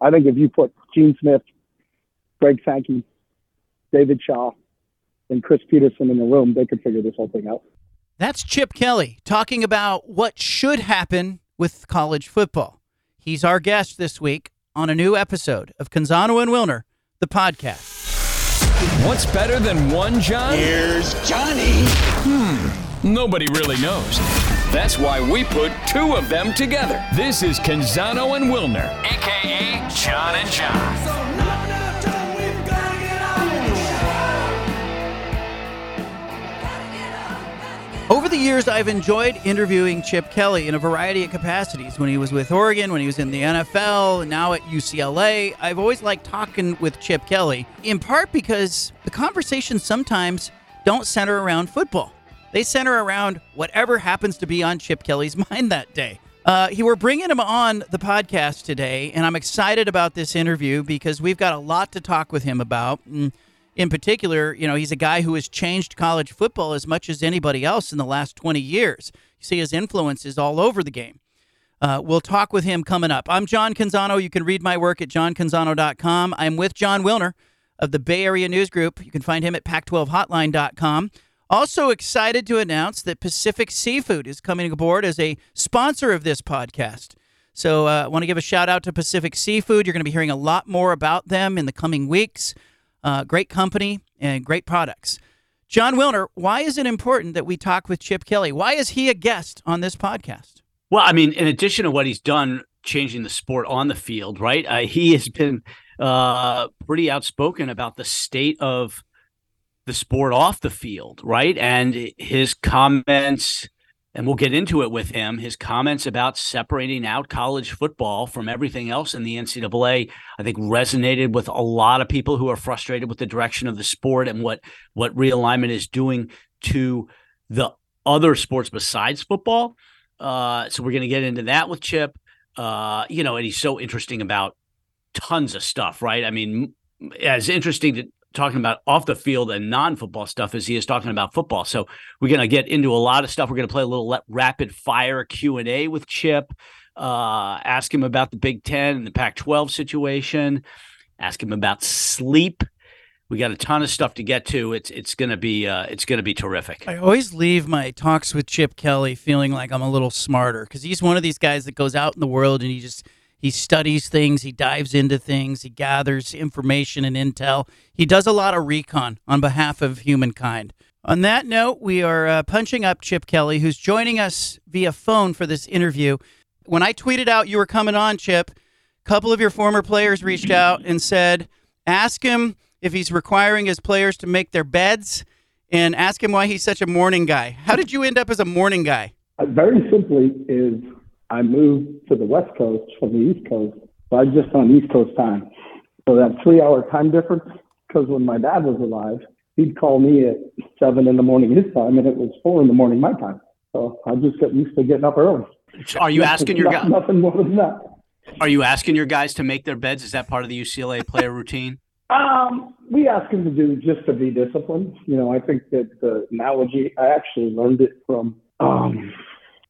I think if you put Gene Smith, Greg Sankey, David Shaw, and Chris Petersen in the room, they could figure this whole thing out. That's Chip Kelly talking about what should happen with college football. He's our guest this week on a new episode of Canzano and Wilner, the podcast. What's better than one John? Here's Johnny. Hmm, nobody really knows. That's why we put two of them together. This is Canzano and Wilner, aka John and John. Over the years, I've enjoyed interviewing Chip Kelly in a variety of capacities. When he was with Oregon, when he was in the NFL, and now at UCLA, I've always liked talking with Chip Kelly, in part because the conversations sometimes don't center around football. They center around whatever happens to be on Chip Kelly's mind that day. Uh, he, we're bringing him on the podcast today, and I'm excited about this interview because we've got a lot to talk with him about. And in particular, you know, he's a guy who has changed college football as much as anybody else in the last 20 years. You see his influence is all over the game. Uh, we'll talk with him coming up. I'm John Canzano. You can read my work at johncanzano.com. I'm with Jon Wilner of the Bay Area News Group. You can find him at pac12hotline.com. Also excited to announce that Pacific Seafood is coming aboard as a sponsor of this podcast. So uh, I want to give a shout out to Pacific Seafood. You're going to be hearing a lot more about them in the coming weeks. Uh, great company and great products. Jon Wilner, why is it important that we talk with Chip Kelly? Why is he a guest on this podcast? Well, I mean, in addition to what he's done changing the sport on the field, right? Uh, he has been uh, pretty outspoken about the state of the sport off the field, right? And his comments and we'll get into it with him. His comments about separating out college football from everything else in the NCAA, I think, resonated with a lot of people who are frustrated with the direction of the sport and what what realignment is doing to the other sports besides football. Uh, so we're going to get into that with Chip. Uh, you know, and he's so interesting about tons of stuff, right? I mean, as interesting to, talking about off the field and non-football stuff as he is talking about football. So we're going to get into a lot of stuff. We're going to play a little rapid fire Q and A with Chip. Uh, ask him about the Big Ten and the Pac-12 situation. Ask him about sleep. We got a ton of stuff to get to. It's it's gonna be uh, it's gonna be terrific. I always leave my talks with Chip Kelly feeling like I'm a little smarter because he's one of these guys that goes out in the world and he just he studies things, he dives into things, he gathers information and intel. He does a lot of recon on behalf of humankind. On that note, we are uh, punching up Chip Kelly, who's joining us via phone for this interview. When I tweeted out you were coming on, Chip, a couple of your former players reached out and said, ask him if he's requiring his players to make their beds and ask him why he's such a morning guy. How did you end up as a morning guy? Uh, very simply is I moved to the West Coast from the East Coast, so I'm just on East Coast time. So that three hour time difference, because when my dad was alive, he'd call me at seven in the morning his time, and it was four in the morning my time. So I just got used to getting up early. Are you asking your guys? Nothing more than that. Are you asking your guys to make their beds? Is that part of the UCLA player routine? Um, we ask them to do just to be disciplined. You know, I think that the analogy I actually learned it from um,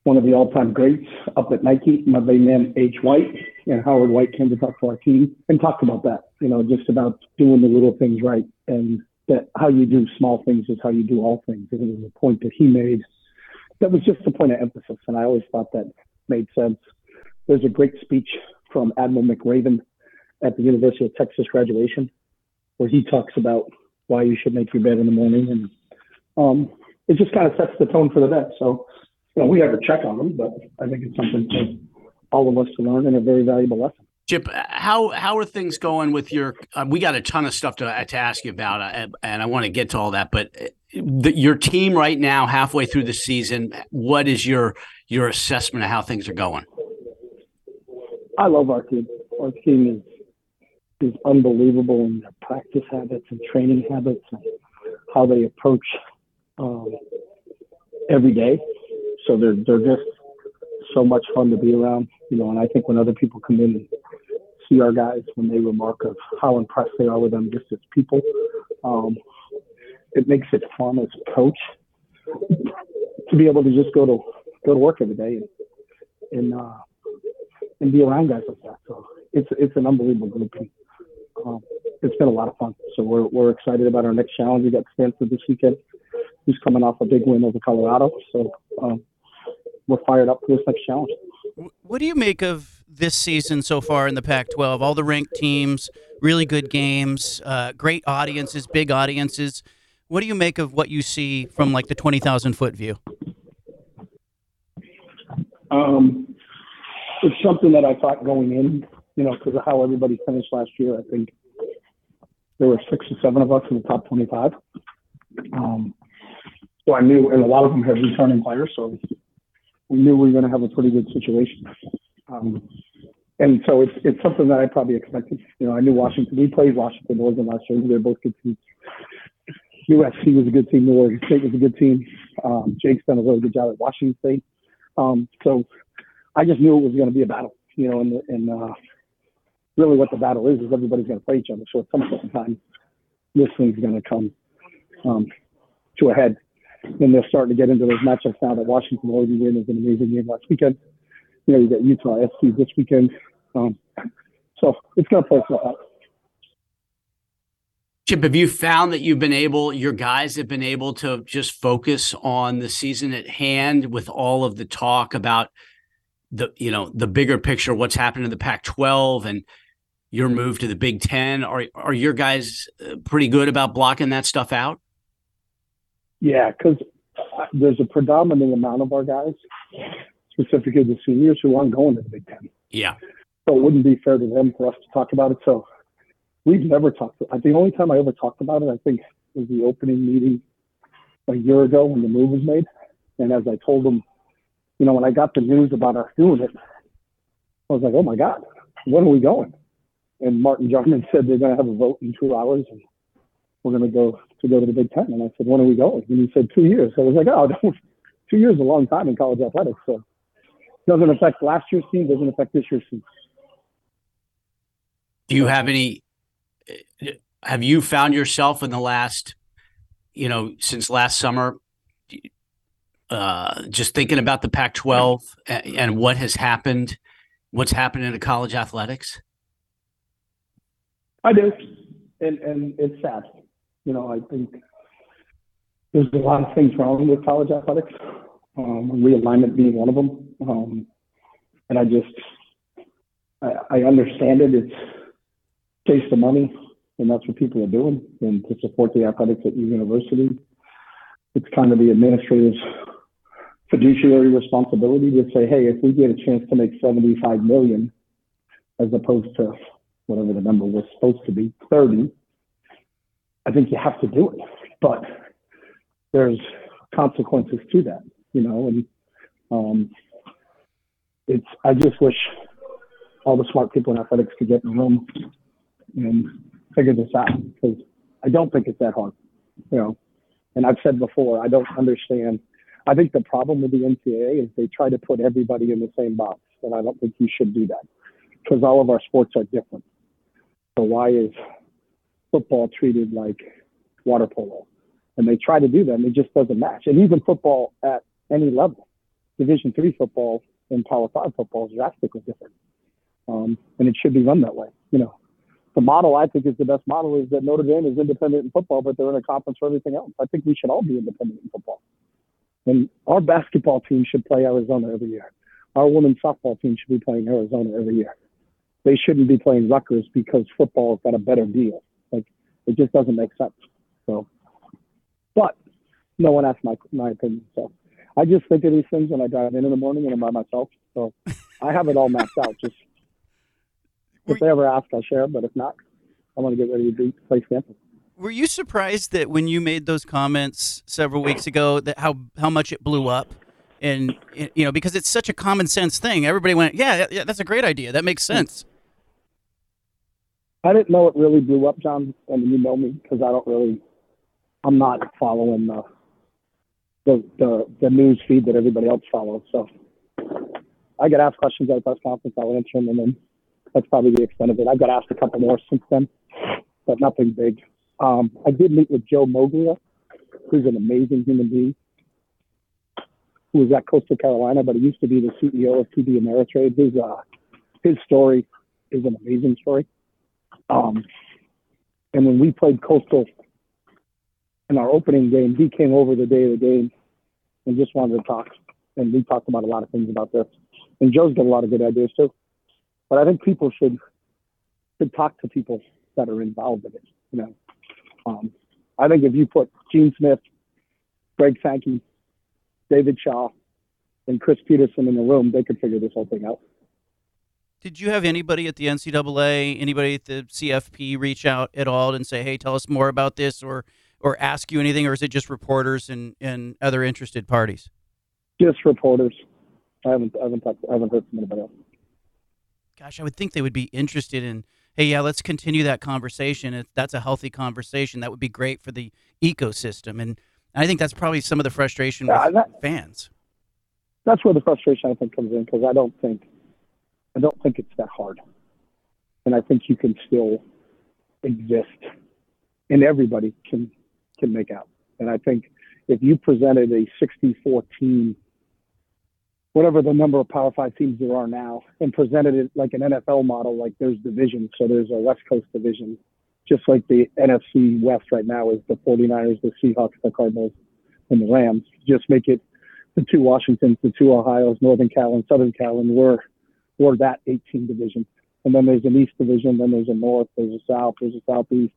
one of the all-time greats up at Nike, my buddy man H. White, and Howard White came to talk to our team and talked about that. You know, just about doing the little things right, and that how you do small things is how you do all things. And it was a point that he made that was just a point of emphasis, and I always thought that made sense. There's a great speech from Admiral McRaven at the University of Texas graduation, where he talks about why you should make your bed in the morning, and um, it just kind of sets the tone for the day. So you know, we have a check on them, but I think it's something for all of us to learn and a very valuable lesson. Chip, how how are things going with your? Uh, we got a ton of stuff to to ask you about, uh, and I want to get to all that. But uh, the, your team right now, halfway through the season, what is your your assessment of how things are going? I love our team. Our team is is unbelievable in their practice habits and training habits and how they approach um, every day. So they're they're just so much fun to be around, you know. And I think when other people come in and see our guys, when they remark of how impressed they are with them just as people, um, it makes it fun as a coach to be able to just go to go to work every day and and uh, and be around guys like that. So it's it's an unbelievable group. And, um, it's been a lot of fun. So we're we're excited about our next challenge. We got Stanford this weekend, who's coming off a big win over Colorado. So um, we're fired up for this next challenge. What do you make of this season so far in the Pac-12? All the ranked teams, really good games, uh, great audiences, big audiences. What do you make of what you see from like the twenty thousand foot view? Um, it's something that I thought going in, you know, because of how everybody finished last year. I think there were six or seven of us in the top 25. Um, so I knew, and a lot of them have returning players, so we knew we were going to have a pretty good situation. Um, and so it's it's something that I probably expected. You know, I knew Washington. We played Washington Oregon last year. They're both good teams. USC was a good team. New Oregon State was a good team. Um, Jake's done a really good job at Washington State. Um, so I just knew it was going to be a battle. You know, and and uh, really what the battle is is everybody's going to play each other. So at some point in time, this thing's going to come um, to a head. And they're starting to get into those matchups now that Washington Oregon win is an amazing game last weekend. You know, you got Utah SC this weekend. Um, so it's going to play itself out. Chip, have you found that you've been able, your guys have been able to just focus on the season at hand with all of the talk about the, you know, the bigger picture, what's happening in the Pac-12 and your move to the Big Ten? Are are your guys uh, pretty good about blocking that stuff out? Yeah, because uh, there's a predominant amount of our guys, specifically the seniors, who aren't going to the Big Ten. Yeah. So it wouldn't be fair to them for us to talk about it. So we've never talked. The only time I ever talked about it, I think, was the opening meeting a year ago when the move was made. And as I told them, you know, when I got the news about us doing it, I was like, oh my God, when are we going? and Martin Jarmond said they're going to have a vote in two hours, and we're going to go to go to the Big Ten. And I said, when are we going? And he said, two years. So I was like, oh, two years is a long time in college athletics. So it doesn't affect last year's team, doesn't affect this year's team. Do you have any? Have you found yourself in the last, you know, since last summer, uh, just thinking about the Pac-12 and what has happened, what's happened in college athletics? I do, and and it's sad. You know, I think there's a lot of things wrong with college athletics. Um, realignment being one of them. Um, and I just, I, I understand it. It's chase the money, and that's what people are doing, and to support the athletics at your university. It's kind of the administrative fiduciary responsibility to say, hey, if we get a chance to make 75 million, as opposed to whatever the number was supposed to be, 30, I think you have to do it. But there's consequences to that, you know, and um, it's, I just wish all the smart people in athletics could get in the room and figure this out because I don't think it's that hard, you know. And I've said before, I don't understand. I think the problem with the NCAA is they try to put everybody in the same box, and I don't think you should do that because all of our sports are different. So why is football treated like water polo? And they try to do that, and it just doesn't match. And even football at any level, Division three football and Power Five football is drastically different, um, and it should be run that way. You know, the model I think is the best model is that Notre Dame is independent in football, but they're in a conference for everything else. I think we should all be independent in football. And our basketball team should play Arizona every year. Our women's softball team should be playing Arizona every year they shouldn't be playing Rutgers because football has got a better deal. It just doesn't make sense. So, but no one asked my my opinion. So I just think of these things when I drive in in the morning and I'm by myself. So I have it all mapped out. Just if they ever ask, I'll share. But if not, I want to get ready to play Stanford. Were you surprised that when you made those comments several weeks ago that how how much it blew up? And you know because it's such a common sense thing. Everybody went, yeah, yeah, that's a great idea. That makes sense. I didn't know it really blew up, John. I mean, you know me because I don't really, I'm not following the, the the the news feed that everybody else follows. So I get asked questions at a press conference, I'll answer them, and then that's probably the extent of it. I've got asked a couple more since then, but nothing big. Um, I did meet with Joe Moglia, who's an amazing human being, who was at Coastal Carolina, but he used to be the CEO of TD Ameritrade. His uh, his story is an amazing story. Um, and when we played Coastal in our opening game, he came over the day of the game and just wanted to talk. And we talked about a lot of things about this. And Joe's got a lot of good ideas too. But I think people should should talk to people that are involved in it. You know, um, I think if you put Gene Smith, Greg Sankey, David Shaw, and Chris Petersen in the room, they could figure this whole thing out. Did you have anybody at the NCAA, anybody at the CFP reach out at all and say, "Hey, tell us more about this," or or ask you anything, or is it just reporters and, and other interested parties? Just reporters. I haven't I haven't talked, I haven't heard from anybody else. Gosh, I would think they would be interested in. Hey, yeah, let's continue that conversation. If that's a healthy conversation, that would be great for the ecosystem. And I think that's probably some of the frustration with that- fans. That's where the frustration I think comes in because I don't think I don't think it's that hard, and I think you can still exist, and everybody can can make out. And I think if you presented a 64 team, whatever the number of Power Five teams there are now, and presented it like an NFL model, like there's divisions, so there's a West Coast division, just like the NFC West right now is the 49ers, the Seahawks, the Cardinals, and the Rams. Just make it the two Washingtons, the two Ohio's, Northern Cal and Southern Cal, and we're we're that 18 division. And then there's an East division, then there's a North, there's a South, there's a Southeast.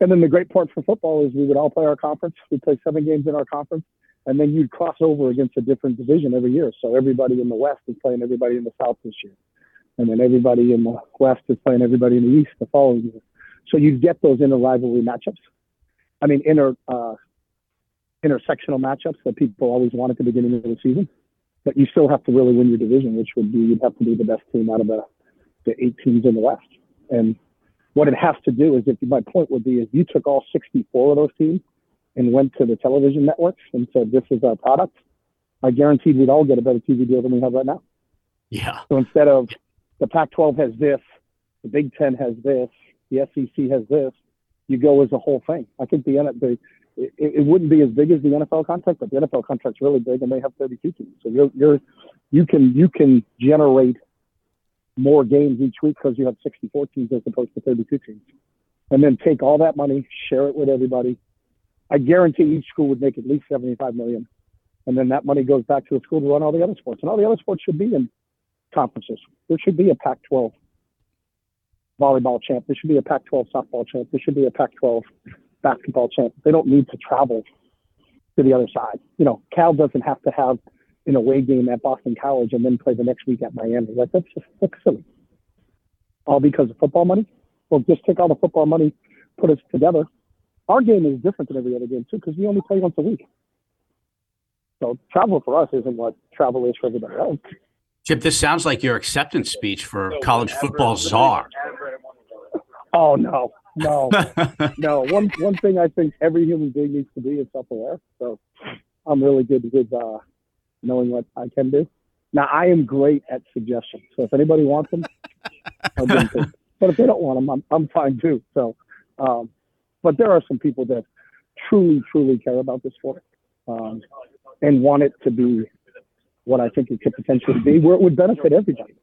And then the great part for football is we would all play our conference. We'd play seven games in our conference, and then you'd cross over against a different division every year. So everybody in the West is playing everybody in the South this year, and then everybody in the West is playing everybody in the East the following year. So you get those inter rivalry matchups. I mean, inter uh, intersectional matchups that people always want at the beginning of the season. But you still have to really win your division, which would be you'd have to be the best team out of the, the eight teams in the West. And what it has to do is, if my point would be, is you took all 64 of those teams and went to the television networks and said, "This is our product." I guaranteed we'd all get a better TV deal than we have right now. Yeah. So instead of the Pac-12 has this, the Big Ten has this, the SEC has this, you go as a whole thing. I think the, the it, it wouldn't be as big as the NFL contract, but the NFL contract's really big, and they have 32 teams. So you're you're you can you can generate more games each week because you have 64 teams as opposed to 32 teams, and then take all that money, share it with everybody. I guarantee each school would make at least 75 million, and then that money goes back to the school to run all the other sports, and all the other sports should be in conferences. There should be a Pac-12 volleyball champ. There should be a Pac-12 softball champ. There should be a Pac-12 basketball champ. They don't need to travel to the other side. You know, Cal doesn't have to have an away game at Boston College and then play the next week at Miami. Like that's just that's silly. All because of football money. Well, just take all the football money, put us together. Our game is different than every other game too because we only play once a week. So travel for us isn't what travel is for everybody else. Chip, this sounds like your acceptance speech for college football czar. Oh no, no, no. One one thing I think every human being needs to be is self-aware. So I'm really good with uh, knowing what I can do. Now I am great at suggestions. So if anybody wants them, I'll give them. But if they don't want them, I'm I'm fine too. So, um, but there are some people that truly, truly care about this sport um, and want it to be what I think it could potentially be, where it would benefit everybody.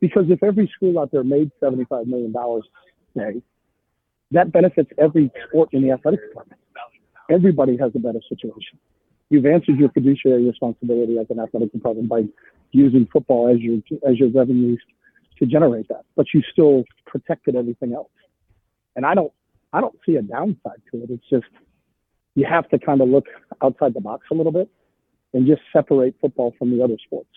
Because if every school out there made $75 million today, that benefits every sport in the athletic department. Everybody has a better situation. You've answered your fiduciary responsibility as an athletic department by using football as your as your revenues to generate that, but you still protected everything else. And I don't I don't see a downside to it. It's just you have to kind of look outside the box a little bit and just separate football from the other sports.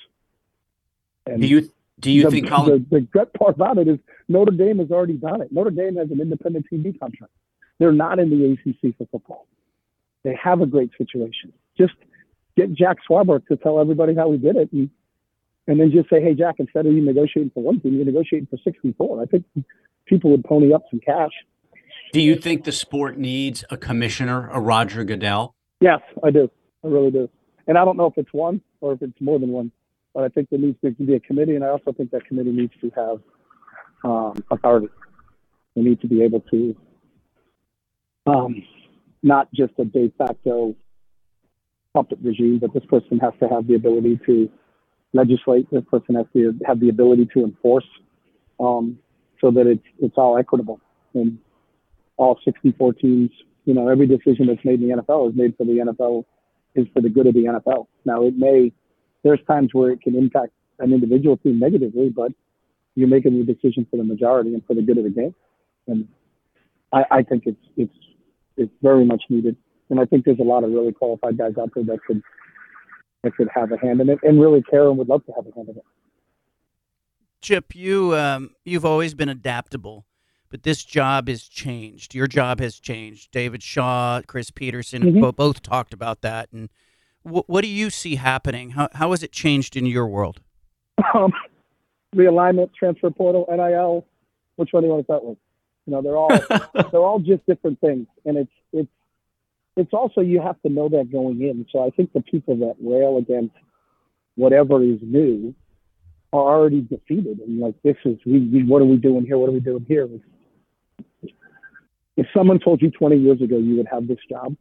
And Do you do you the, think college? the, the part about it is Notre Dame has already done it. Notre Dame has an independent TV contract. They're not in the ACC for football. They have a great situation. Just get Jack Swarbrick to tell everybody how we did it, and, and then just say, "Hey, Jack, instead of you negotiating for one team, you're negotiating for 64." I think people would pony up some cash. Do you think the sport needs a commissioner, a Roger Goodell? Yes, I do. I really do. And I don't know if it's one or if it's more than one, but I think there needs to be a committee, and I also think that committee needs to have um, authority. We need to be able to um, not just a de facto puppet regime, but this person has to have the ability to legislate. This person has to have the ability to enforce. Um, so that it's it's all equitable and all 64 teams. You know, every decision that's made in the NFL is made for the NFL, is for the good of the NFL. Now, it may there's times where it can impact an individual team negatively, but you're making the decision for the majority and for the good of the game. And I, I think it's it's it's very much needed. And I think there's a lot of really qualified guys out there that could that could have a hand in it and really care and would love to have a hand in it. Chip, you um, you've always been adaptable, but this job has changed. Your job has changed. David Shaw, Chris Petersen, Mhm. both talked about that. And wh- what do you see happening? How how has it changed in your world? um, realignment, transfer portal, NIL. Which one do you want to start with? You know, they're all they're all just different things, and it's it's it's also you have to know that going in. So I think the people that rail against whatever is new are already defeated, and like this is we, we what are we doing here? What are we doing here? If someone told you 20 years ago you would have this job,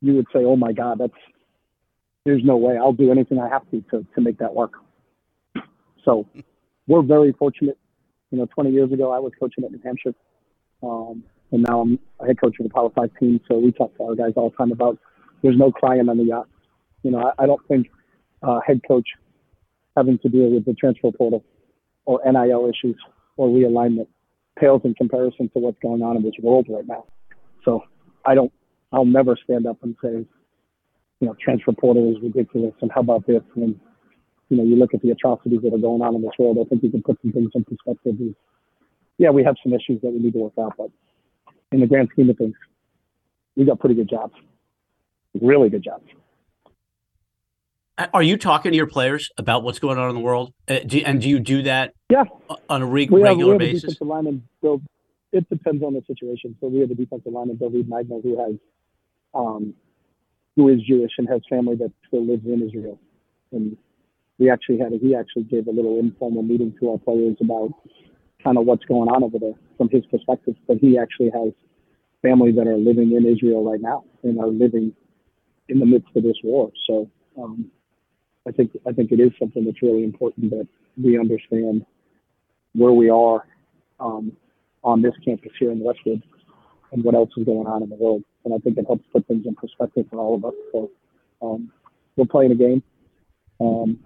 you would say, "Oh my God, that's there's no way. I'll do anything I have to to, to make that work." So we're very fortunate. You know, 20 years ago, I was coaching at New Hampshire, um, and now I'm a head coach of the Power Five team. So we talk to our guys all the time about there's no crying on the yacht. You know, I, I don't think uh, head coach having to deal with the transfer portal or NIL issues or realignment pales in comparison to what's going on in this world right now. So I don't, I'll never stand up and say, you know, transfer portal is ridiculous and how about this? And you know, you look at the atrocities that are going on in this world, I think you can put some things in perspective. Is, yeah, we have some issues that we need to work out, but in the grand scheme of things, we got pretty good jobs, really good jobs. Are you talking to your players about what's going on in the world? Uh, do, and do you do that Yeah. on a re- We have, we regular have a basis? defensive lineman, Bill. It depends on the situation. So we have a defensive lineman, Bill Reed Magna, who has, um, who is Jewish and has family that still lives in Israel. And we actually had, a, he actually gave a little informal meeting to our players about kind of what's going on over there from his perspective. But he actually has family that are living in Israel right now and are living in the midst of this war. So um, I think I think it is something that's really important that we understand where we are um, on this campus here in Westwood and what else is going on in the world. And I think it helps put things in perspective for all of us. So um, we're playing a game. Um,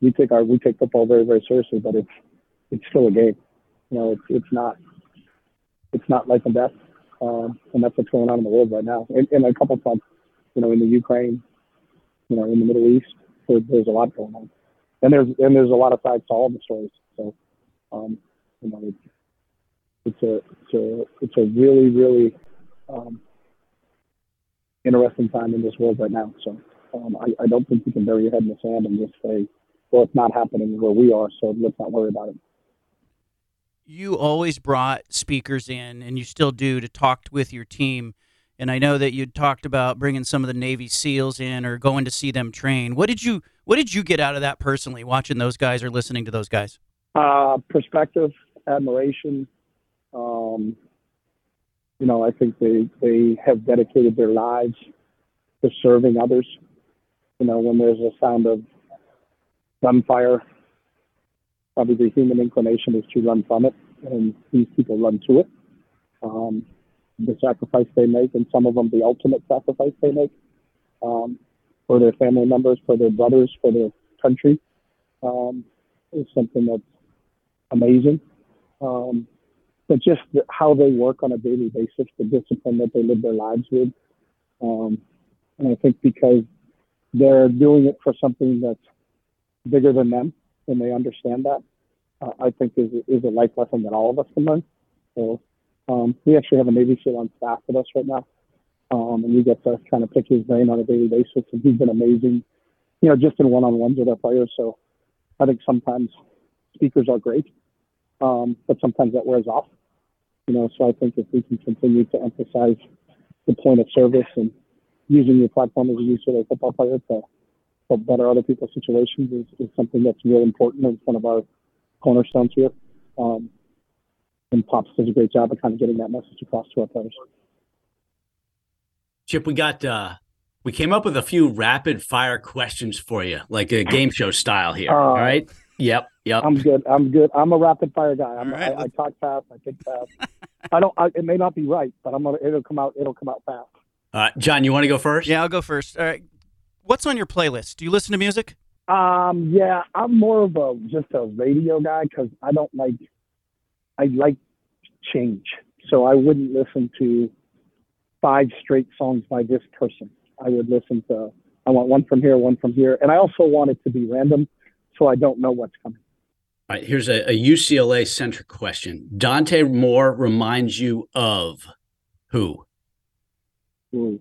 we take our we take football very very seriously, but it's it's still a game. You know, it's it's not it's not life and death, um, and that's what's going on in the world right now. And, a couple of times, you know, in the Ukraine, you know, in the Middle East, there, there's a lot going on, and there's and there's a lot of sides to all the stories. So, um, you know, it's it's a it's a it's a really really um, interesting time in this world right now. So, um, I, I don't think you can bury your head in the sand and just say, well, it's not happening where we are, so let's not worry about it. You always brought speakers in, and you still do, to talk with your team. And I know that you talked about bringing some of the Navy SEALs in or going to see them train. What did you What did you get out of that personally, watching those guys or listening to those guys? Uh, perspective, admiration. Um, you know, I think they they have dedicated their lives to serving others. You know, when there's a sound of gunfire, probably the human inclination is to run from it, and these people run to it. Um, the sacrifice they make, and some of them the ultimate sacrifice they make um, for their family members, for their brothers, for their country, um, is something that's amazing. Um, but just the, how they work on a daily basis, the discipline that they live their lives with. Um, and I think because they're doing it for something that's bigger than them and they understand that, uh, I think is, is a life lesson that all of us can learn. So um, we actually have a Navy SEAL on staff with us right now. Um, and we get to kind of pick his brain on a daily basis. And he's been amazing, you know, just in one-on-ones with our players. So I think sometimes speakers are great, um, but sometimes that wears off. You know, so I think if we can continue to emphasize the point of service and using your platform as a use of a football player to help better other people's situations is, is something that's real important and it's one of our cornerstones here. Um, and Pops does a great job of kind of getting that message across to our players. Chip, we got uh we came up with a few rapid fire questions for you, like a game show style here. Uh, all right. Yep, yep. I'm good. I'm good. I'm a rapid fire guy. I'm, right, I, I talk fast. I think fast. I don't. I, it may not be right, but I'm gonna. It'll come out. It'll come out fast. Uh, John, you want to go first? Yeah, I'll go first. All right. What's on your playlist? Do you listen to music? Um. Yeah. I'm more of a just a radio guy because I don't like. I like change, so I wouldn't listen to five straight songs by this person. I would listen to. I want one from here, one from here, and I also want it to be random, so I don't know what's coming. All right, here's a, a UCLA centric question. Dante Moore reminds you of who? Ooh,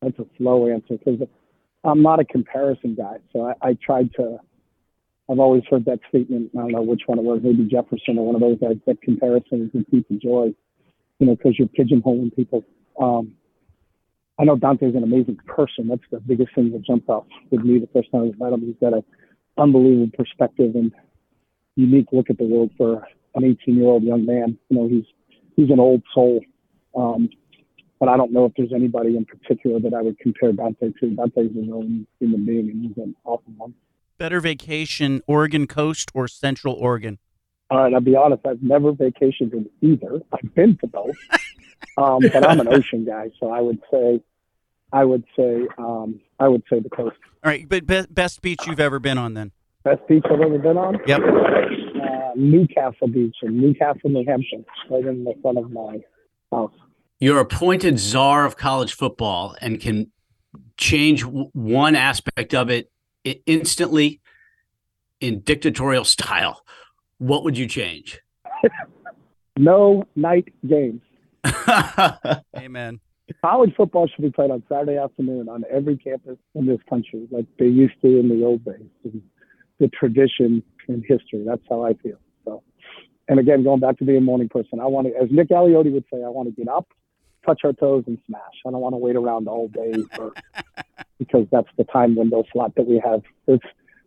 that's a slow answer because I'm not a comparison guy. So I, I tried to. I've always heard that statement. I don't know which one it was, maybe Jefferson or one of those guys. That comparison is a thief joy, you know, because you're pigeonholing people. Um, I know Dante's an amazing person. That's the biggest thing that jumped off with me the first time I met him. He's got an unbelievable perspective and unique look at the world for an 18 year old young man. You know, he's he's an old soul. Um, but I don't know if there's anybody in particular that I would compare Dante to. Dante's his own human being, and he's an awesome one. Better vacation, Oregon coast or Central Oregon? All right, I'll be honest. I've never vacationed in either. I've been to both, um, but I'm an ocean guy, so I would say, I would say, um, I would say the coast. All right, but be- best beach you've ever been on then? Best beach I've ever been on. Yep. Uh, New Castle Beach in New Castle, New Hampshire, right in the front of my house. You're appointed czar of college football and can change w- one aspect of it instantly in dictatorial style. What would you change? No night games. Amen. college football should be played on Saturday afternoon on every campus in this country, like they used to in the old days. The tradition and history. That's how I feel. So, and again, going back to being a morning person, I want to, as Nick Aliotti would say, I want to get up, touch our toes, and smash. I don't want to wait around all day for, because that's the time window slot that we have. Let's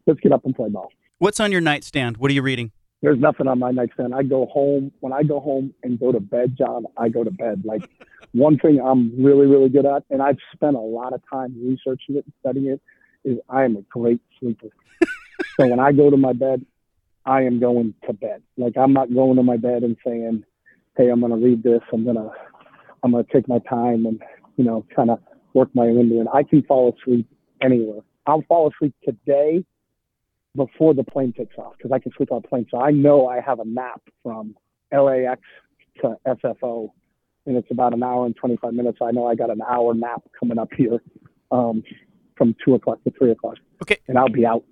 let's get up and play ball. What's on your nightstand? What are you reading? There's nothing on my nightstand. I go home when I go home and go to bed, John. I go to bed. Like one thing I'm really, really good at, and I've spent a lot of time researching it and studying it, is I am a great sleeper. so when I go to my bed, I am going to bed. Like I'm not going to my bed and saying, "Hey, I'm going to read this. I'm gonna, I'm going to take my time and you know, kind of work my into it." I can fall asleep anywhere. I'll fall asleep today before the plane takes off because I can sleep on a plane. So I know I have a nap from LAX to SFO, and it's about an hour and 25 minutes. I know I got an hour nap coming up here um, from two o'clock to three o'clock. Okay. And I'll be out.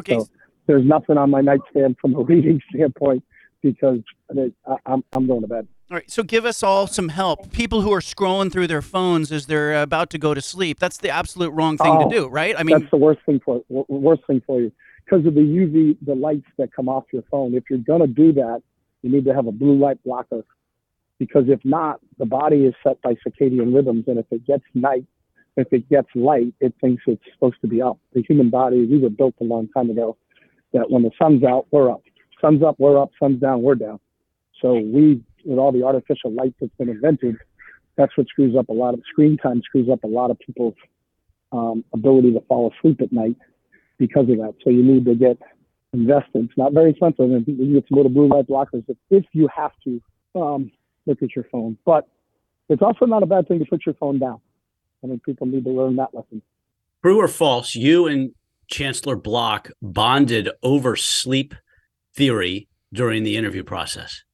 Okay. So there's nothing on my nightstand from a reading standpoint because I, I'm I'm going to bed. All right, so give us all some help. People who are scrolling through their phones as they're about to go to sleep, that's the absolute wrong thing Oh, to do, right? I mean, That's the worst thing for worst thing for you because of the UV, the lights that come off your phone. If you're gonna do that, you need to have a blue light blocker because if not, the body is set by circadian rhythms, and if it gets night, if it gets light, it thinks it's supposed to be up. The human body, we were built a long time ago that when the sun's out, we're up. Sun's up, we're up. Sun's down, we're down. So we, with all the artificial light that's been invented, that's what screws up a lot of screen time. Screws up a lot of people's um, ability to fall asleep at night because of that. So you need to get invested. It's not very expensive, and you get some little blue light blockers if, if you have to um, look at your phone. But it's also not a bad thing to put your phone down. I think people need to learn that lesson. True or false? You and Chancellor Block bonded over sleep theory during the interview process.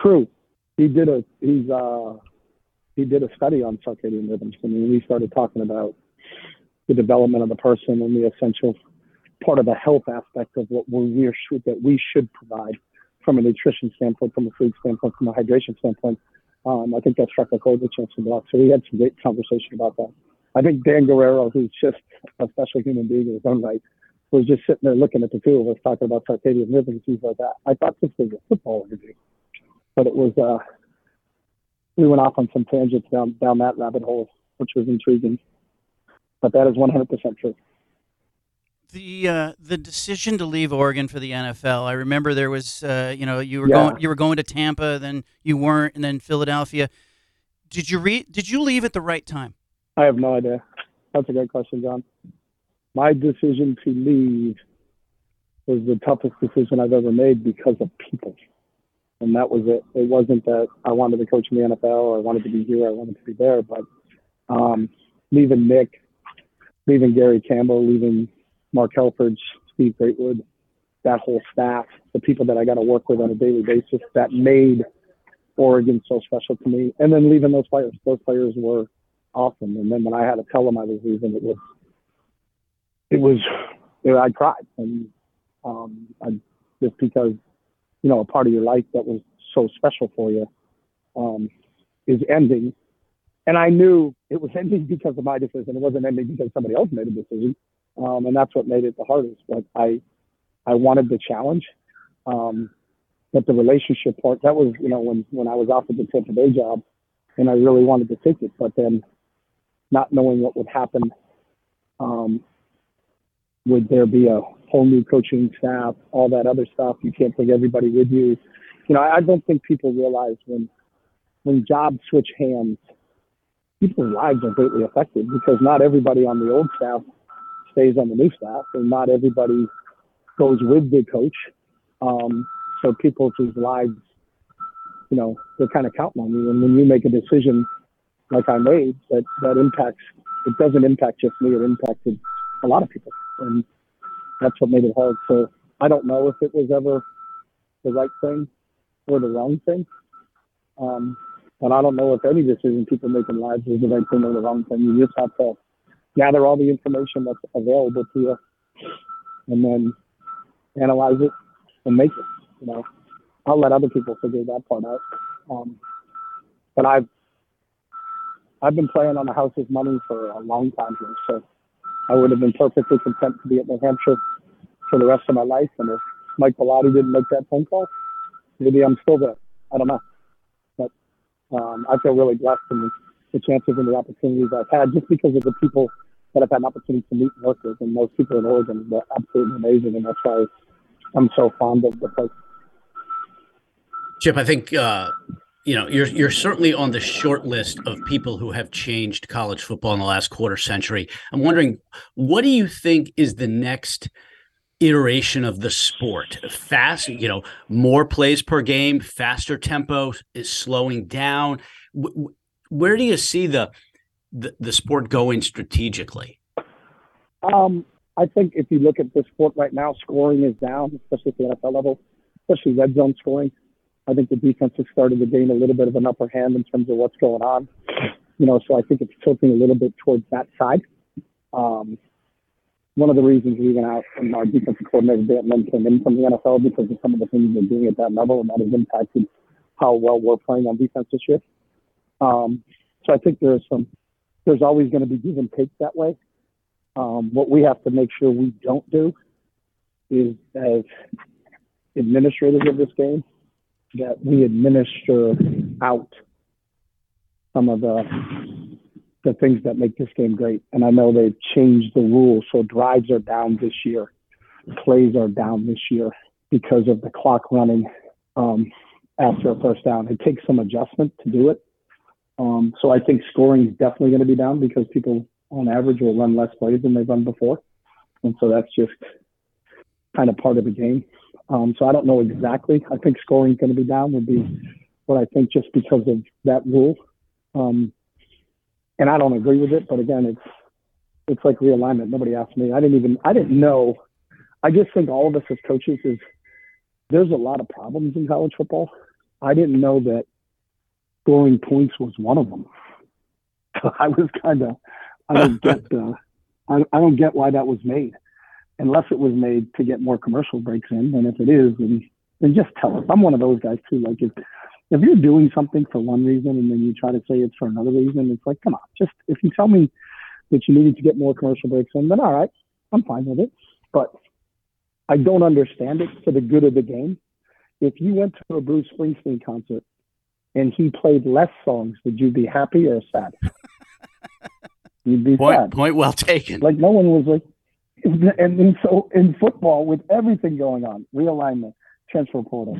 True. He did a he's uh he did a study on circadian rhythms and when we started talking about the development of the person and the essential part of the health aspect of what we are should that we should provide from a nutrition standpoint, from a food standpoint, from a hydration standpoint. Um, I think that struck a chord with Chancellor Block. So we had some great conversation about that. I think Dan Guerrero, who's just a special human being in his own right, was just sitting there looking at the two of us talking about rhythms, and things like that. I thought this was a football interview but it was uh we went off on some tangents down down that rabbit hole, which was intriguing. But that is 100% true. The uh, the decision to leave Oregon for the NFL. I remember there was, uh, you know, you were Yeah. going you were going to Tampa, then you weren't, and then Philadelphia. Did you re- Did you leave at the right time? I have no idea. That's a great question, John. My decision to leave was the toughest decision I've ever made because of people. And that was it. It wasn't that I wanted to coach in the NFL or I wanted to be here, I wanted to be there, but um, leaving Nick, leaving Gary Campbell, leaving Mark Helfrich, Steve Greatwood, that whole staff, the people that I got to work with on a daily basis that made Oregon so special to me. And then leaving those players. Those players were awesome. And then when I had to tell them I was leaving, it was, it was, know, I cried. And um, I, just because, you know, a part of your life that was so special for you um, is ending. And I knew it was ending because of my decision. It wasn't ending because somebody else made a decision. Um, and that's what made it the hardest. But I, I wanted the challenge. Um, but the relationship part, that was, you know, when, when I was offered the Tampa Bay job and I really wanted to take it, but then not knowing what would happen, um, would there be a whole new coaching staff, all that other stuff? You can't take everybody with you. You know, I, I don't think people realize when, when jobs switch hands, people's lives are greatly affected because not everybody on the old staff stays on the new staff and not everybody goes with the coach. Um, so people whose lives, you know, they're kind of counting on you. And when you make a decision like I made, that that impacts. It doesn't impact just me. It impacted a lot of people, and that's what made it hard. So I don't know if it was ever the right thing or the wrong thing. Um, and I don't know if any decision people make in lives is the right thing or the wrong thing. You just have to gather all the information that's available to you, and then analyze it and make it. You know, I'll let other people figure that part out. Um, but I've I've been playing on the house's money for a long time here, so I would have been perfectly content to be at New Hampshire for the rest of my life. And if Mike Bellotti didn't make that phone call, maybe I'm still there. I don't know, but um, I feel really blessed in the chances and the opportunities I've had, just because of the people that I've had an opportunity to meet and work with. And most people in Oregon are absolutely amazing, and that's why I'm so fond of the place. Chip, I think uh, you know you're you're certainly on the short list of people who have changed college football in the last quarter century. I'm wondering, what do you think is the next iteration of the sport? Fast, you know, more plays per game, faster tempo is slowing down. Where do you see the the, the sport going strategically? Um, I think if you look at the sport right now, scoring is down, especially at the NFL level, especially red zone scoring. I think the defense has started to gain a little bit of an upper hand in terms of what's going on. You know, so I think it's tilting a little bit towards that side. Um, one of the reasons we went out and our defensive coordinator Dan Lynn came in from the NFL because of some of the things they're doing at that level, and that has impacted how well we're playing on defense this year. Um, so I think there's some, there's always going to be give and take that way. Um, what we have to make sure we don't do is, as administrators of this game, that we administer out some of the the things that make this game great. And I know they've changed the rules, so drives are down this year, plays are down this year because of the clock running um, after a first down. It takes some adjustment to do it. Um, so I think scoring is definitely going to be down because people on average will run less plays than they've run before. And so that's just kind of part of the game. Um, so I don't know exactly. I think scoring is going to be down would be what I think just because of that rule. Um, and I don't agree with it, but again, it's it's like realignment. Nobody asked me. I didn't even I didn't know. I just think all of us as coaches is there's a lot of problems in college football. I didn't know that scoring points was one of them. I was kind of I don't get uh, I, I don't get why that was made, unless it was made to get more commercial breaks in. And if it is, then then just tell us. I'm one of those guys too. Like if if you're doing something for one reason and then you try to say it's for another reason, it's like come on. Just if you tell me that you needed to get more commercial breaks in, then all right, I'm fine with it. But I don't understand it for the good of the game. If you went to a Bruce Springsteen concert and he played less songs, would you be happy or sad? You'd be point, sad. Point well taken. Like no one was like, and, and so in football with everything going on, realignment, transfer portal,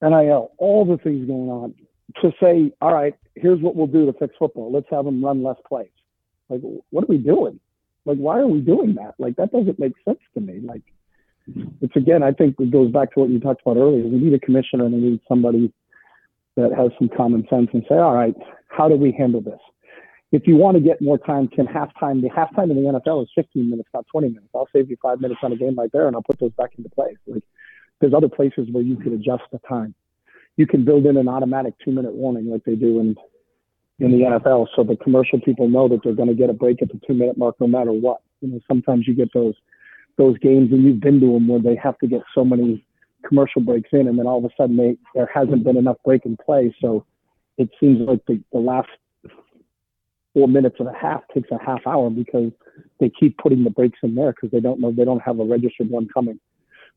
NIL, all the things going on, to say, all right, here's what we'll do to fix football. Let's have them run less plays. Like, what are we doing? Like, why are we doing that? Like, that doesn't make sense to me. Like, it's again, I think it goes back to what you talked about earlier. We need a commissioner and we need somebody that has some common sense and say, all right, how do we handle this? If you want to get more time, can halftime, the halftime in the NFL is 15 minutes, not 20 minutes. I'll save you five minutes on a game like there and I'll put those back into play. Like there's other places where you could adjust the time. You can build in an automatic two minute warning like they do in in the NFL so the commercial people know that they're going to get a break at the two minute mark no matter what. You know, sometimes you get those those games and you've been to them where they have to get so many commercial breaks in and then all of a sudden they there hasn't been enough break in play. So it seems like the, the last four minutes of a half takes a half hour because they keep putting the breaks in there because they don't know they don't have a registered one coming.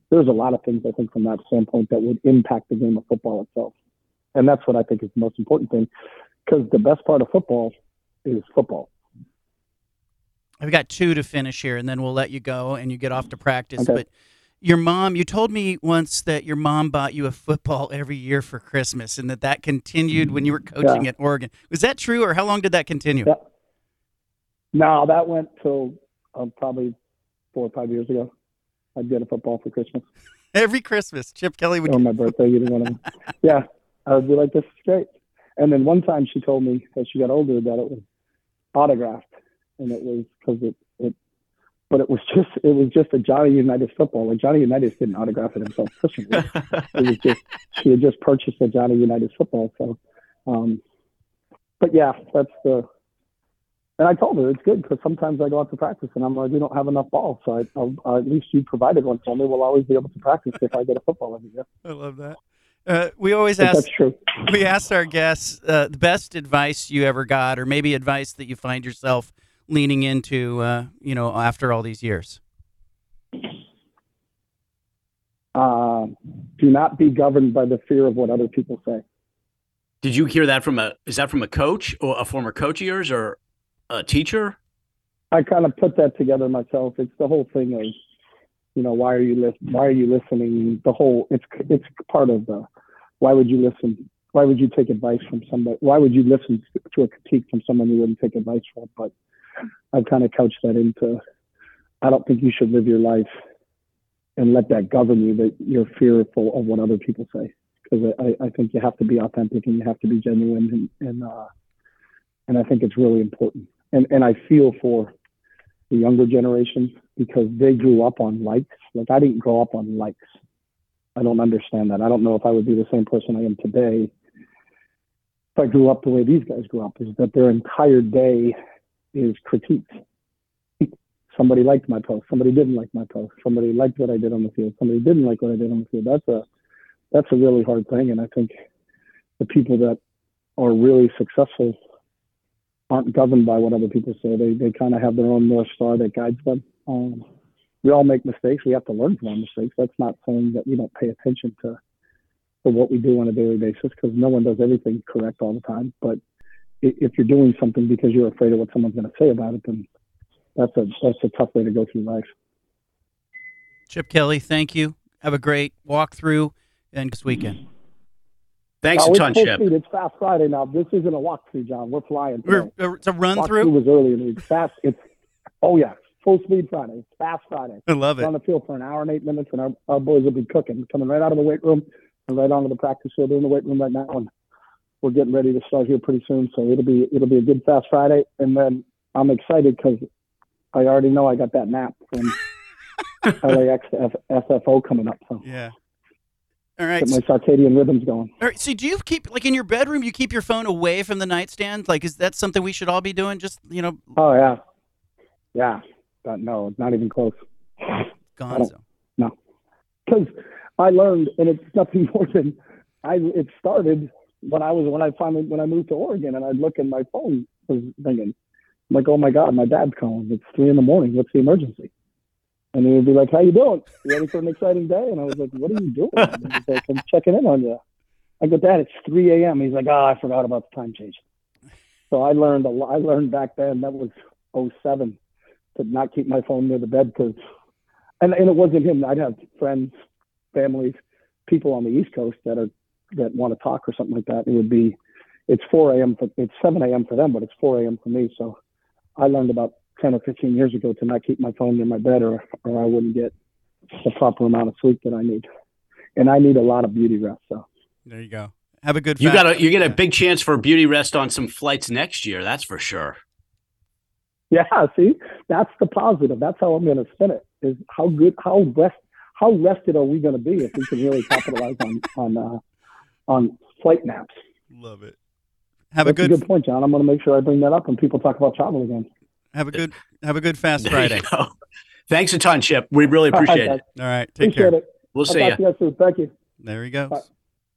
There's a lot of things I think from that standpoint that would impact the game of football itself. And that's what I think is the most important thing because the best part of football is football. I've got two to finish here, and then we'll let you go and you get off to practice. Okay. But your mom, you told me once that your mom bought you a football every year for Christmas, and that that continued when you were coaching Yeah. at Oregon. Was that true, or how long did that continue? Yeah. No, that went till um, probably four or five years ago. I'd get a football for Christmas Every Christmas, Chip Kelly would. or my birthday, either one of them. Yeah, I would be like, "This is great." And then one time she told me as she got older that it was autographed, and it was because it, but it was just it was just a Johnny Unitas football. Like Johnny Unitas didn't autograph it himself personally. it was just she had just purchased a Johnny Unitas football. So, um, but yeah, that's the. And I told her it's good because sometimes I go out to practice and I'm like, we don't have enough balls, so I, I'll, uh, at least you provided one for me. We'll always be able to practice if I get a football every year. I love that. Uh, we always ask that's true. we asked our guests uh, the best advice you ever got, or maybe advice that you find yourself leaning into, uh, you know, after all these years. Uh, do not be governed by the fear of what other people say. Did you hear that from a? Is that from a coach or a former coach of yours or a teacher? I kind of put that together myself. It's the whole thing of, you know, why are you lis- Why are you listening? The whole it's it's part of the. Why would you listen? Why would you take advice from somebody? Why would you listen to a critique from someone you wouldn't take advice from? But I've kind of couched that into. I don't think you should live your life and let that govern you. That you're fearful of what other people say, because I, I think you have to be authentic and you have to be genuine, and and uh, and I think it's really important. And and I feel for the younger generation because they grew up on likes. Like I didn't grow up on likes. I don't understand that. I don't know if I would be the same person I am today if I grew up the way these guys grew up. Is that their entire day is critiques. Somebody liked my post. Somebody didn't like my post. Somebody liked what I did on the field. Somebody didn't like what I did on the field. That's a that's a really hard thing. And I think the people that are really successful aren't governed by what other people say. They they kind of have their own north star that guides them. Um, we all make mistakes. We have to learn from our mistakes. That's not saying that we don't pay attention to to what we do on a daily basis because no one does everything correct all the time. But if you're doing something because you're afraid of what someone's going to say about it, then that's a that's a tough way to go through life. Chip Kelly, thank you. Have a great walkthrough and this weekend. Thanks Now, a it's ton, Chip. speed. It's Fast Friday now. This isn't a walkthrough, John. We're flying. We're, uh, it's a run Walkthrough through. was early in the week. Fast. It's oh yeah, full speed Friday. It's Fast Friday. I love We're it. on the field for an hour and eight minutes, and our, our boys will be cooking, coming right out of the weight room and right onto the practice field. They're in the weight room right now, and we're getting ready to start here pretty soon. So it'll be it'll be a good Fast Friday, and then I'm excited because I already know I got that nap from LAX to F- SFO coming up. So Yeah. All right. get my circadian rhythms going. All right. So, do you keep like in your bedroom? You keep your phone away from the nightstand? Like, is that something we should all be doing? Just you know, Oh yeah, yeah. But no, not even close. Gonzo. No, because I learned, and it's nothing more than I. It started when I was when I finally when I moved to Oregon, and I'd look at my phone, was thinking, I'm like, oh my god, my dad's calling. It's three in the morning. What's the emergency? And he would be like, "How you doing? You ready for an exciting day?" And I was like, "What are you doing?" And he's like, "I'm checking in on you." I go, "Dad, it's 3 a.m." He's like, "Oh, I forgot about the time change." So I learned a lot. I learned back then that was 07 to not keep my phone near the bed because, and and it wasn't him. I'd have friends, families, people on the East Coast that are that want to talk or something like that. It would be, it's 4 a.m. for it's 7 a.m. for them, but it's 4 a.m. for me. So I learned about 10 or 15 years ago to not keep my phone near my bed or or I wouldn't get the proper amount of sleep that I need, and I need a lot of beauty rest. So there you go. Have a good. You got a you get a big chance for beauty rest on some flights next year. That's for sure. Yeah, see, that's the positive. That's how I'm going to spin it. Is how good, how rest, how rested are we going to be if we can really capitalize on on uh, on flight naps? Love it. Have that's a good, a good point, John. I'm going to make sure I bring that up when people talk about travel again. Have a good have a good fast Friday. Thanks a ton, Chip. We really appreciate All right, it. All right, take appreciate care. It. We'll I'll see you. you Thank you. There he goes. Bye.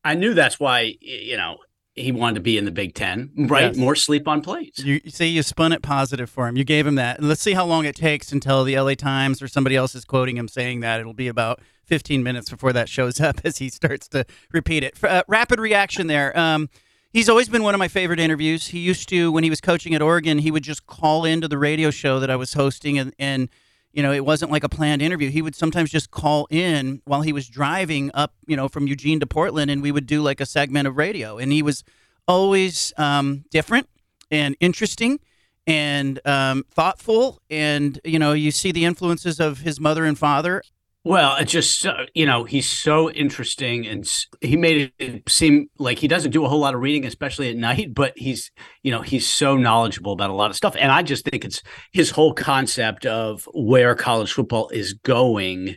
I knew that's why you know he wanted to be in the Big Ten, right? Yes. More sleep on plates. You, you see, you spun it positive for him. You gave him that. And let's see how long it takes until the LA Times or somebody else is quoting him saying that. It'll be about 15 minutes before that shows up as he starts to repeat it. Uh, rapid reaction there. Um, he's always been one of my favorite interviews. He used to, when he was coaching at Oregon, he would just call into the radio show that I was hosting and, and you know, it wasn't like a planned interview. He would sometimes just call in while he was driving up, you know, from Eugene to Portland, and we would do like a segment of radio. And he was always um, different and interesting and um, thoughtful. And, you know, you see the influences of his mother and father. Well, it's just, uh, you know, he's so interesting and he made it seem like he doesn't do a whole lot of reading, especially at night, but he's, you know, he's so knowledgeable about a lot of stuff. And I just think it's his whole concept of where college football is going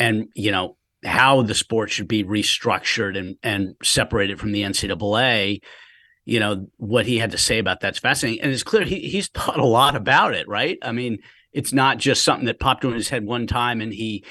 and, you know, how the sport should be restructured and, and separated from the NCAA you know what he had to say about that's fascinating and it's clear he, he's thought a lot about it right i mean it's not just something that popped in his head one time and he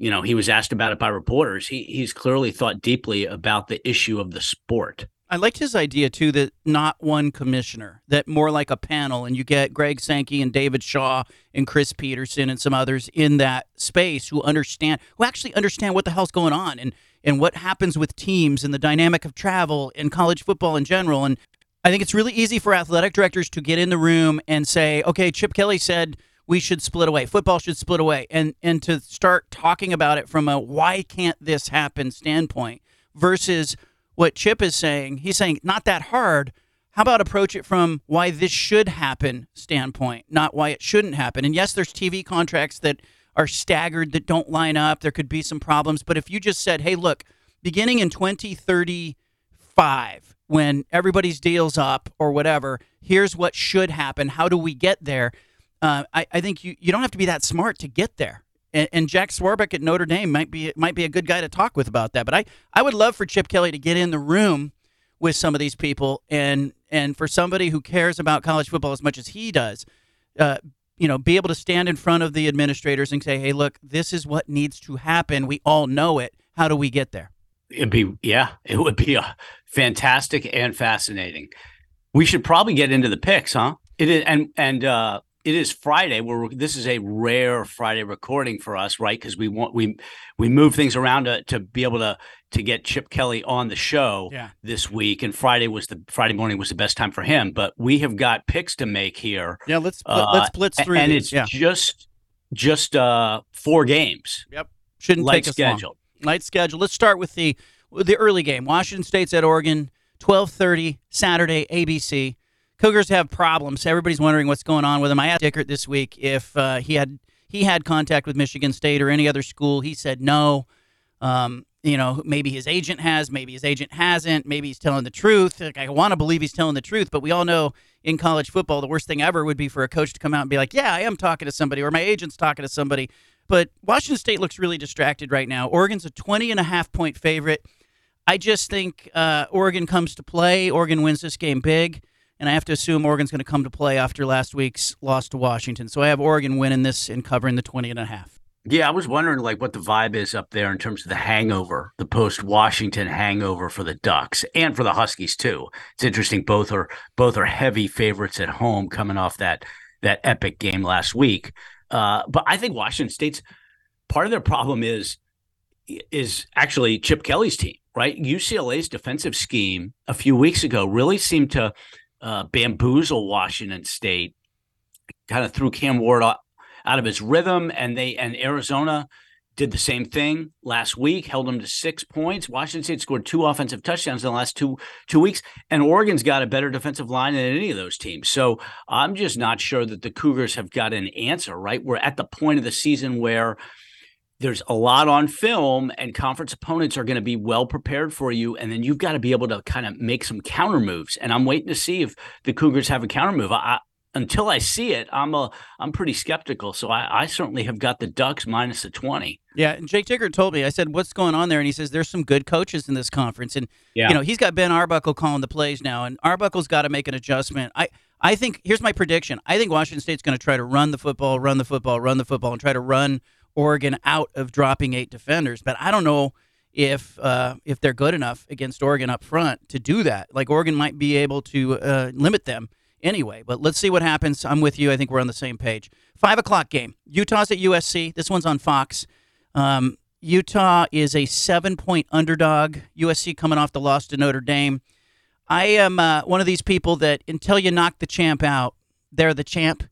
you know he was asked about it by reporters he he's clearly thought deeply about the issue of the sport I liked his idea too that not one commissioner, that more like a panel, and you get Greg Sankey and David Shaw and Chris Petersen and some others in that space who understand, who actually understand what the hell's going on and and what happens with teams and the dynamic of travel and college football in general. And I think it's really easy for athletic directors to get in the room and say, okay, Chip Kelly said we should split away. Football should split away. And and to start talking about it from a why can't this happen standpoint versus what Chip is saying. He's saying not that hard. How about approach it from why this should happen standpoint, not why it shouldn't happen? And yes, there's TV contracts that are staggered that don't line up. There could be some problems. But if you just said, hey, look, beginning in 2035, when everybody's deals up or whatever, here's what should happen. How do we get there? Uh, I, I, think you, you don't have to be that smart to get there. And, and, Jack Swarbrick at Notre Dame might be might be a good guy to talk with about that. But I, I would love for Chip Kelly to get in the room with some of these people and and for somebody who cares about college football as much as he does, uh, you know, be able to stand in front of the administrators and say, "Hey, look, this is what needs to happen. We all know it. How do we get there?" It'd be yeah, it would be a fantastic and fascinating. We should probably get into the picks, huh? It is, and and uh, it is Friday. Where this is a rare Friday recording for us, right? Because we want we we move things around to, to be able to to get Chip Kelly on the show yeah. this week, and Friday was the Friday morning was the best time for him. But we have got picks to make here. Yeah, let's uh, let's blitz through, and these. it's yeah. just just uh four games. Yep, shouldn't light take schedule. Long. Light schedule. Let's start with the the early game. Washington State's at Oregon, twelve thirty Saturday, ABC. Cougars have problems. Everybody's wondering what's going on with him. I asked Dickert this week if uh, he had he had contact with Michigan State or any other school. He said no. Um, you know, maybe his agent has, maybe his agent hasn't, maybe he's telling the truth. Like, I want to believe he's telling the truth, but we all know in college football, the worst thing ever would be for a coach to come out and be like, "Yeah, I am talking to somebody," or "My agent's talking to somebody." But Washington State looks really distracted right now. Oregon's a 20 and a half point favorite. I just think uh, Oregon comes to play. Oregon wins this game big and I have to assume Oregon's going to come to play after last week's loss to Washington. So I have Oregon winning this and covering the 20 and a half. Yeah, I was wondering like what the vibe is up there in terms of the hangover, the post Washington hangover for the Ducks and for the Huskies too. It's interesting both are both are heavy favorites at home coming off that that epic game last week. Uh, but I think Washington State's part of their problem is is actually Chip Kelly's team, right? UCLA's defensive scheme a few weeks ago really seemed to uh, bamboozle Washington State, kind of threw Cam Ward out, out of his rhythm, and they and Arizona did the same thing last week, held them to six points. Washington State scored two offensive touchdowns in the last two two weeks, and Oregon's got a better defensive line than any of those teams. So I'm just not sure that the Cougars have got an answer. Right, we're at the point of the season where there's a lot on film and conference opponents are going to be well prepared for you and then you've got to be able to kind of make some counter moves. And i'm waiting to see if the cougars have a counter move. I, until i see it i'm a i'm pretty skeptical. So i, I certainly have got the ducks minus the 20 yeah and Jake Dickert told me i said what's going on there? And he says there's some good coaches in this conference. And yeah. you know he's got ben arbuckle calling the plays now and arbuckle's got to make an adjustment. I I think here's my prediction. I think Washington State's going to try to run the football, run the football, run the football, and try to run Oregon out of dropping eight defenders. But I don't know if uh, if they're good enough against Oregon up front to do that. Like Oregon might be able to uh, limit them anyway. But let's see what happens. I'm with you. I think we're on the same page. Five o'clock game. Utah's at USC. This one's on Fox. Um, Utah is a seven point underdog. USC coming off the loss to Notre Dame. I am uh, one of these people that until you knock the champ out, they're the champ.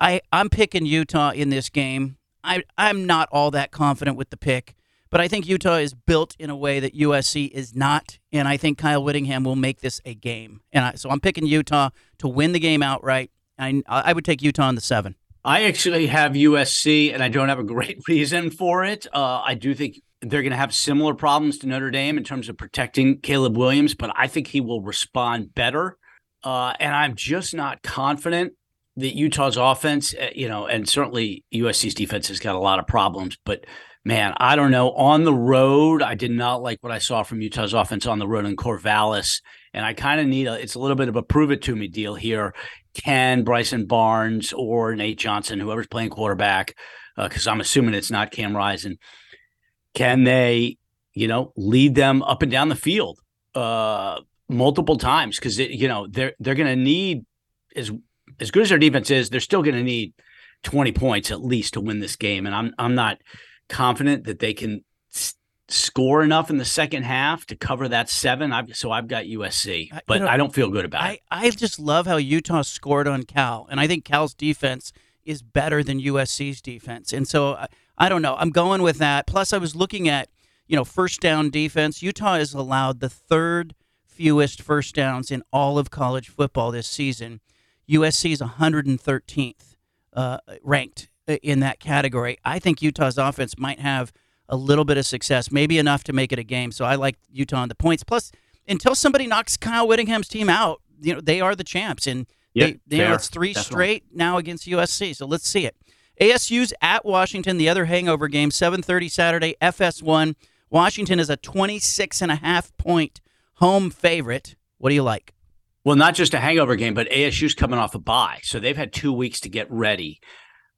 I I'm picking Utah in this game. I, I'm not all that confident with the pick, but I think Utah is built in a way that USC is not, and I think Kyle Whittingham will make this a game. And I, so I'm picking Utah to win the game outright. I, I would take Utah in the seven. I actually have USC, and I don't have a great reason for it. Uh, I do think they're going to have similar problems to Notre Dame in terms of protecting Caleb Williams, but I think he will respond better. Uh, and I'm just not confident that Utah's offense, uh, you know, and certainly USC's defense has got a lot of problems, but man, I don't know. On the road, I did not like what I saw from Utah's offense on the road in Corvallis. And I kind of need a, it's a little bit of a prove it to me deal here. Can Bryson Barnes or Nate Johnson, whoever's playing quarterback, because uh, I'm assuming it's not Cam Rising, can they, you know, lead them up and down the field uh, multiple times? Because, you know, they're, they're going to need, as as good as their defense is, they're still going to need 20 points at least to win this game. And I'm I'm not confident that they can s- score enough in the second half to cover that seven. I've, so I've got USC, but you know, I don't feel good about I, it. I just love how Utah scored on Cal, and I think Cal's defense is better than USC's defense. And so I, I don't know. I'm going with that. Plus, I was looking at you know first down defense. Utah has allowed the third fewest first downs in all of college football this season. USC is 113th uh, ranked in that category. I think Utah's offense might have a little bit of success, maybe enough to make it a game. So I like Utah on the points. Plus, until somebody knocks Kyle Whittingham's team out, you know they are the champs, and yep, they, you know it's three Definitely. straight now against USC. So let's see it. ASU's at Washington, the other hangover game, 7:30 Saturday, FS1. Washington is a 26 and a half point home favorite. What do you like? Well, not just a hangover game, but ASU's coming off a bye, so they've had two weeks to get ready.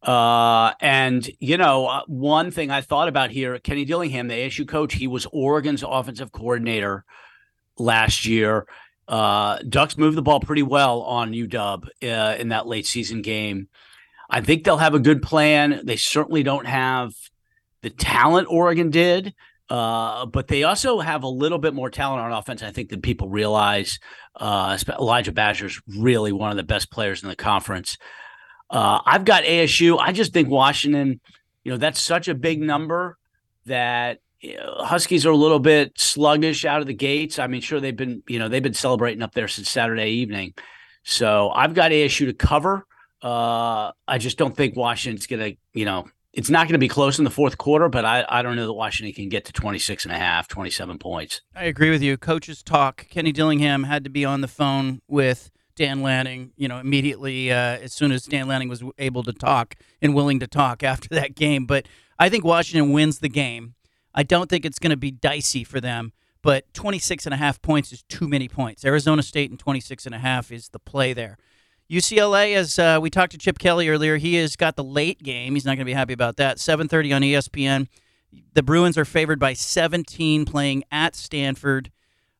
Uh, and you know, uh, one thing I thought about here, Kenny Dillingham, the ASU coach, he was Oregon's offensive coordinator last year. Uh, Ducks moved the ball pretty well on UW uh, in that late season game. I think they'll have a good plan. They certainly don't have the talent Oregon did, uh, but they also have a little bit more talent on offense, I think, than people realize. Uh, Elijah Badger's really one of the best players in the conference. Uh, I've got ASU. I just think Washington, you know, that's such a big number that Huskies are a little bit sluggish out of the gates. I mean, sure they've been, you know, they've been celebrating up there since Saturday evening. So I've got ASU to cover. Uh, I just don't think Washington's going to, you know, it's not going to be close in the fourth quarter, but I, I don't know that Washington can get to 26 and a half, 27 points. I agree with you. Coaches talk. Kenny Dillingham had to be on the phone with Dan Lanning, you know, immediately uh, as soon as Dan Lanning was able to talk and willing to talk after that game. But I think Washington wins the game. I don't think it's going to be dicey for them, but 26 and a half points is too many points. Arizona State and 26 and a half is the play there. UCLA, as uh, we talked to Chip Kelly earlier, he has got the late game. He's not going to be happy about that. 7:30 on ESPN. The Bruins are favored by 17, playing at Stanford.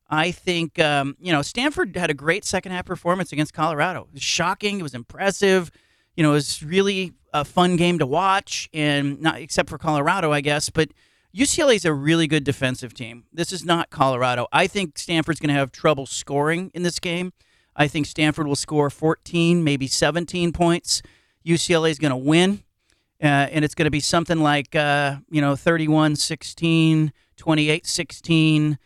I think um, you know Stanford had a great second half performance against Colorado. It was shocking. It was impressive. You know, it was really a fun game to watch, and not except for Colorado, I guess. But UCLA is a really good defensive team. This is not Colorado. I think Stanford's going to have trouble scoring in this game. I think Stanford will score 14, maybe 17 points. UCLA is going to win, uh, and it's going to be something like, uh, you know, 31 16, 28 16,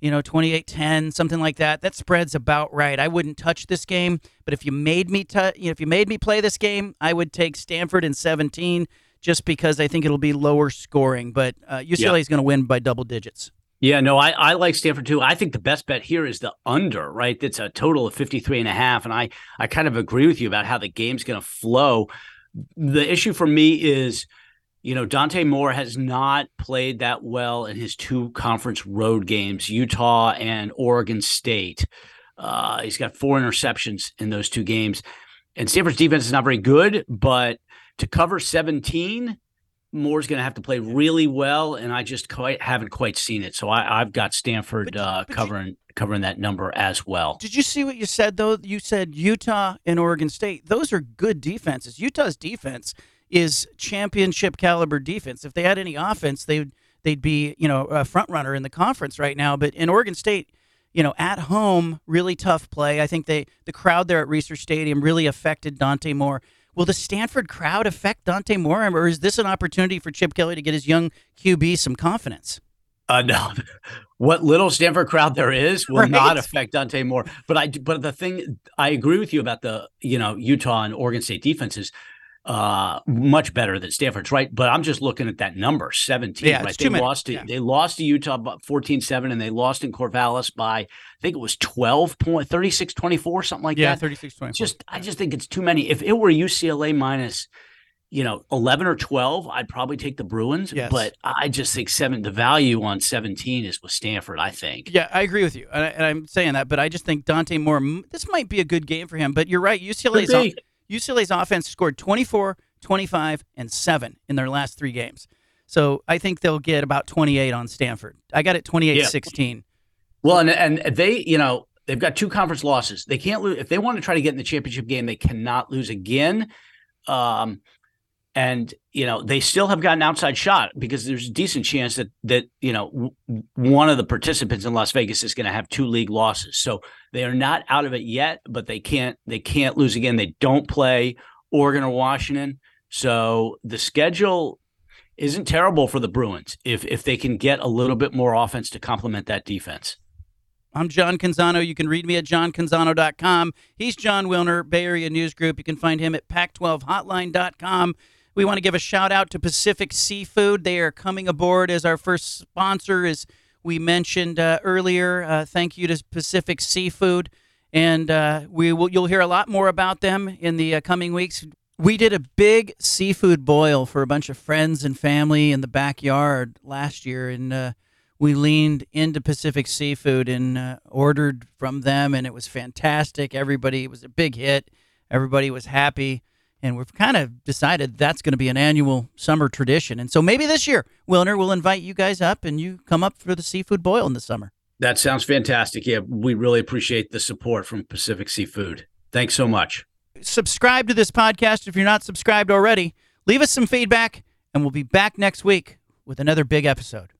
you know, 28 10, something like that. That spread's about right. I wouldn't touch this game, but if you made me, t- you know, if you made me play this game, I would take Stanford in 17, just because I think it'll be lower scoring. But uh, UCLA is going to win by double digits. Yeah, no, I, I like Stanford too. I think the best bet here is the under, right? It's a total of 53 and a half. And I, I kind of agree with you about how the game's going to flow. The issue for me is, you know, Dante Moore has not played that well in his two conference road games, Utah and Oregon State. Uh, he's got four interceptions in those two games. And Stanford's defense is not very good, but to cover 17, Moore's going to have to play really well, and I just quite haven't quite seen it. So I, have got Stanford uh, covering you, covering that number as well. Did you see what you said though? You said Utah and Oregon State; those are good defenses. Utah's defense is championship caliber defense. If they had any offense, they'd they'd be you know a front runner in the conference right now. But in Oregon State, you know, at home, really tough play. I think they the crowd there at Reser Stadium really affected Dante Moore. Will the Stanford crowd affect Dante Moore, or is this an opportunity for Chip Kelly to get his young QB some confidence? Uh, no, what little Stanford crowd there is will right. not affect Dante Moore. But I, but the thing I agree with you about the you know Utah and Oregon State defenses uh much better than Stanford's right? But I'm just looking at that number 17 yeah, right? they lost to yeah. they lost to Utah 14-7 and they lost in Corvallis by I think it was 12 point 36 24 something like yeah, that. yeah 36 24 just I just think it's too many. If it were UCLA minus you know 11 or 12 I'd probably take the Bruins yes. but I just think 7 the value on 17 is with Stanford I think. Yeah I agree with you and, I, am saying that but I just think Dante Moore this might be a good game for him but you're right UCLA's UCLA's offense scored 24, 25, and 7 in their last three games. So I think they'll get about 28 on Stanford. I got it 28 yeah. 16. Well, and, and they, you know, they've got two conference losses. They can't lose. If they want to try to get in the championship game, they cannot lose again. Um, and you know they still have got an outside shot because there's a decent chance that that you know w- one of the participants in Las Vegas is going to have two league losses. So they are not out of it yet, but they can't they can't lose again. They don't play Oregon or Washington, so the schedule isn't terrible for the Bruins if if they can get a little bit more offense to complement that defense. I'm John Canzano. You can read me at johncanzano.com. He's Jon Wilner, Bay Area News Group. You can find him at pac12hotline.com. We want to give a shout out to Pacific Seafood. They are coming aboard as our first sponsor, as we mentioned uh, earlier. Uh, thank you to Pacific Seafood, and uh, we will. You'll hear a lot more about them in the uh, coming weeks. We did a big seafood boil for a bunch of friends and family in the backyard last year, and uh, we leaned into Pacific Seafood and uh, ordered from them, and it was fantastic. Everybody, it was a big hit. Everybody was happy and we've kind of decided that's going to be an annual summer tradition. And so maybe this year, Wilner will invite you guys up and you come up for the seafood boil in the summer. That sounds fantastic. Yeah, we really appreciate the support from Pacific Seafood. Thanks so much. Subscribe to this podcast if you're not subscribed already. Leave us some feedback, and we'll be back next week with another big episode.